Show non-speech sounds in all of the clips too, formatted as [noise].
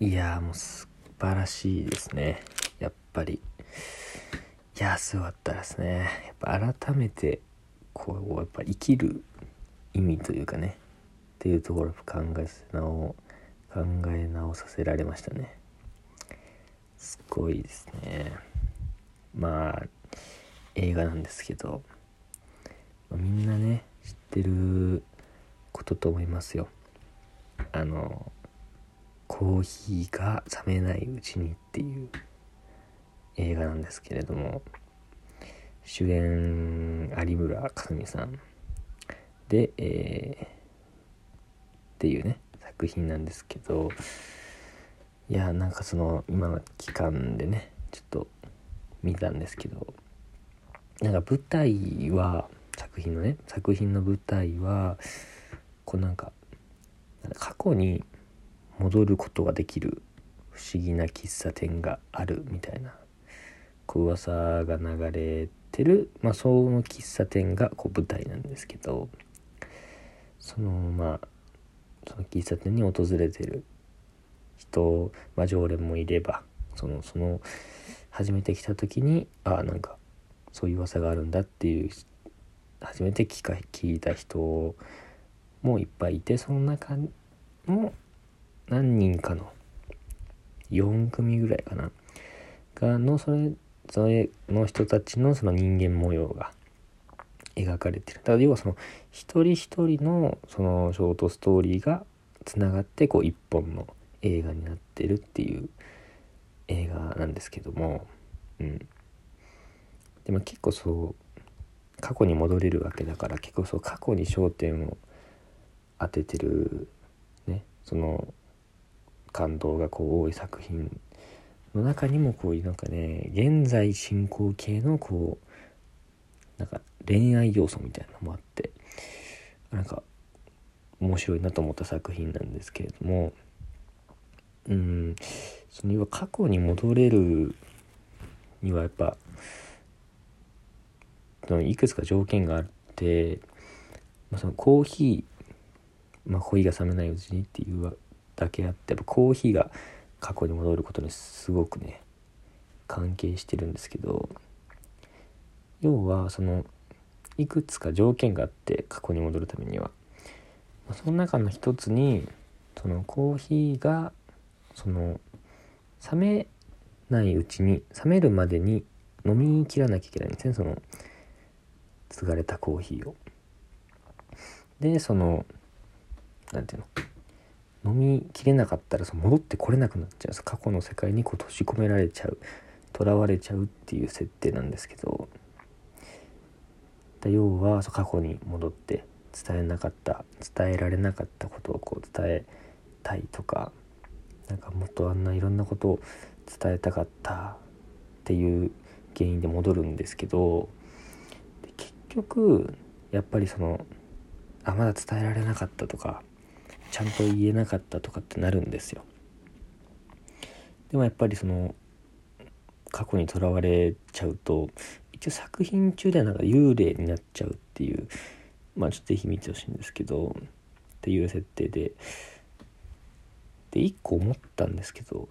いやーもう素晴らしいですね。やっぱり。いやーすごかったですね。やっぱ改めてこうやっぱ生きる意味というかね。っていうところを考え直考え直させられましたね。すごいですね。まあ映画なんですけど。みんなね知ってることと思いますよ。あのコーヒーが冷めないうちにっていう映画なんですけれども主演有村架純さんで、えー、っていうね作品なんですけどいやなんかその今の期間でねちょっと見たんですけどなんか舞台は作品のね作品の舞台はこうなんか過去に戻ることができる不思議な喫茶店があるみたいな。こう噂が流れてる、まあ、その喫茶店がこう舞台なんですけど。そのまあその喫茶店に訪れてる人、まあ、常連もいれば。そのその初めて来た時にああなんかそういう噂があるんだっていう初めて聞か聞いた人もいっぱいいてその中の何人かの4組ぐらいかな。がのそれそれの人たちのその人間模様が描かれてる。だから要はその一人一人のそのショートストーリーがつながってこう一本の映画になってるっていう映画なんですけども。うん。でも結構そう過去に戻れるわけだから結構そう過去に焦点を当ててるねその感動がこう多い作品の中にもこういうなんかね現在進行形のこうなんか恋愛要素みたいなのもあってなんか面白いなと思った作品なんですけれどもうんその要は過去に戻れるにはやっぱいくつか条件があって、まあ、そのコーヒー、まあ、恋が冷めないうちにっていうだけあってやっぱコーヒーが過去に戻ることにすごくね関係してるんですけど要はそのいくつか条件があって過去に戻るためにはその中の一つにそのコーヒーがその冷めないうちに冷めるまでに飲み切らなきゃいけないんですねその継がれたコーヒーを。でその何て言うの飲みきれなかったらその戻ってこれなくなっちゃう過去の世界にこう閉じ込められちゃう囚われちゃうっていう設定なんですけど。要は過去に戻って伝えなかった伝えられなかったことをこう伝えたいとかなんかもっとあんないろんなことを伝えたかったっていう原因で戻るんですけど結局やっぱりそのあまだ伝えられなかったとかちゃんと言えなかったとかってなるんですよ。でもやっぱりその過去にとらわれちゃうと一応作品中ではなんか幽霊になっちゃうっていうまあちょっとぜひ見てほしいんですけどっていう設定でで一個思ったんですけど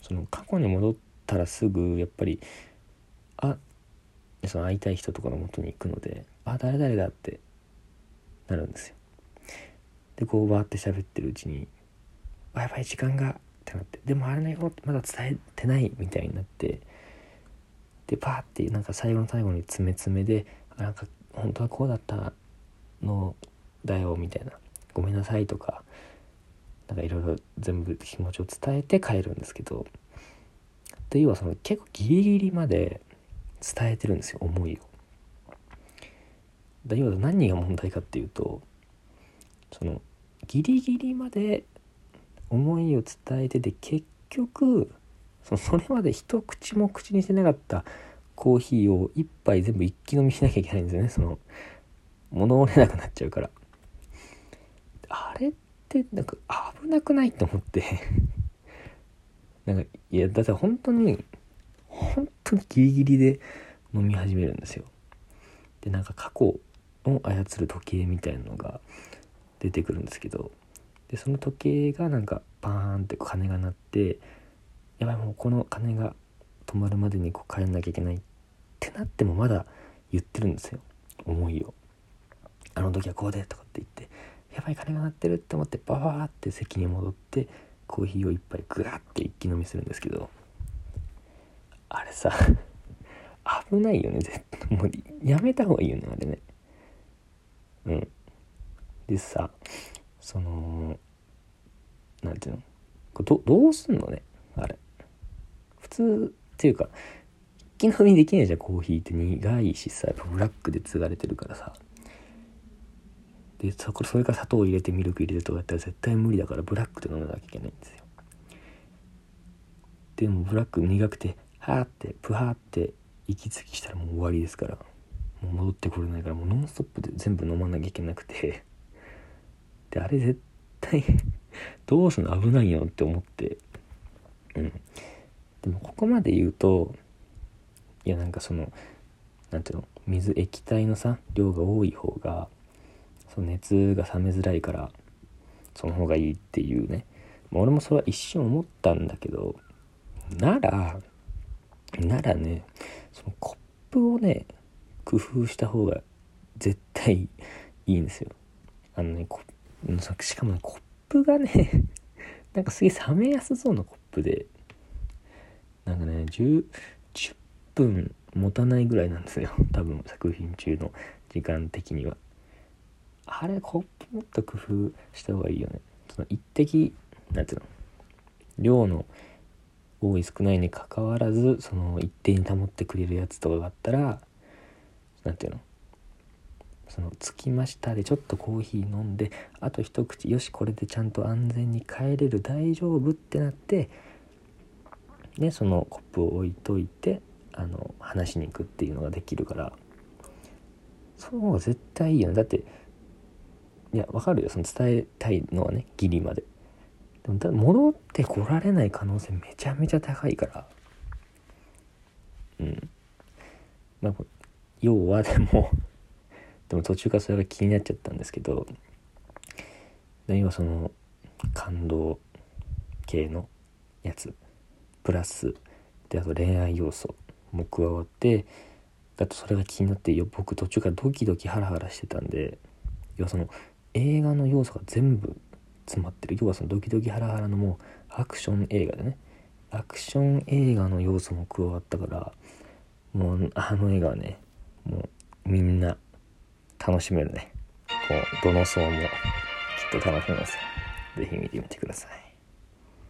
その過去に戻ったらすぐやっぱりあその会いたい人とかのもとに行くのであ誰々だってなるんですよ。でこうバーって喋ってるうちに「あやばい時間が」ってなって「でもあれだよまだ伝えてない」みたいになってでパーってなんか最後の最後に詰め詰めで「あなんか本当はこうだったのだよ」みたいな「ごめんなさい」とかなんかいろいろ全部気持ちを伝えて帰るんですけどで要はその結構ギリギリまで伝えてるんですよ思いを。だ要は何が問題かっていうとそのギリギリまで思いを伝えてて結局その [laughs] それまで一口も口にしてなかったコーヒーを一杯全部一気飲みしなきゃいけないんですよね。その物折れなくなっちゃうから。あれってなんか危なくないと思って。[laughs] なんかいやだって本当に本当にギリギリで飲み始めるんですよ。でなんか過去を操る時計みたいなのが出てくるんですけどでその時計がなんかバーンって鐘が鳴ってやばいもうこの鐘が止まるまでにこう帰んなきゃいけないってなってもまだ言ってるんですよ。思いを。あの時はこうでとかって言ってやばい鐘が鳴ってるって思ってバーって席に戻ってコーヒーを一杯グワッて一気飲みするんですけどあれさ危ないよね絶対。もうやめた方がいいよねあれね。うん。でさその何ていうの？どどうすんのね？あれ。普通っていうか一気飲みできないじゃんコーヒーって苦いしさやっぱブラックで継がれてるからさ。でそこそれから砂糖入れてミルク入れてとかやったら絶対無理だからブラックで飲まなきゃいけないんですよ。でもブラック苦くてはーってプハーって息継ぎしたらもう終わりですから。もう戻ってこれないからもうノンストップで全部飲まなきゃいけなくて。であれ絶対 [laughs] どうすんの？危ないよって思って。うん。でもここまで言うといやなんかその何ていうの？水液体のさ量が多い方がその熱が冷めづらいからその方がいいっていうね、まあ、俺もそれは一瞬思ったんだけどならならねそのコップをね工夫した方が絶対いいんですよ。あのねコッしかも、コップがね [laughs] なんかすげえ冷めやすそうなコップでなんかね 10, 分持たないぐらいなんですよ。[laughs] 多分作品中の時間的には。あれコップもっと工夫した方がいいよね。その一滴なんていうの？量の多い少ないにかかわらずその一定に保ってくれるやつとかがあったら何ていうの？その着きましたでちょっとコーヒー飲んであと一口よしこれでちゃんと安全に帰れる大丈夫ってなってでそのコップを置いといてあの話しに行くっていうのができるから。その方が絶対いいよね。だっていやわかるよ。その伝えたいのはねギリまで。でもだ戻ってこられない可能性めちゃめちゃ高いから。うん。まあ要はでもでも途中からそれが気になっちゃったんですけど要はその感動系のやつプラスであと恋愛要素も加わってだとそれが気になって僕途中からドキドキハラハラしてたんで要はその映画の要素が全部詰まってる。要はそのドキドキハラハラのもうアクション映画でね。アクション映画の要素も加わったからもうあの映画はねもうみんな楽しめるね。こうどの層もきっと楽しめますよぜひ見てみてください。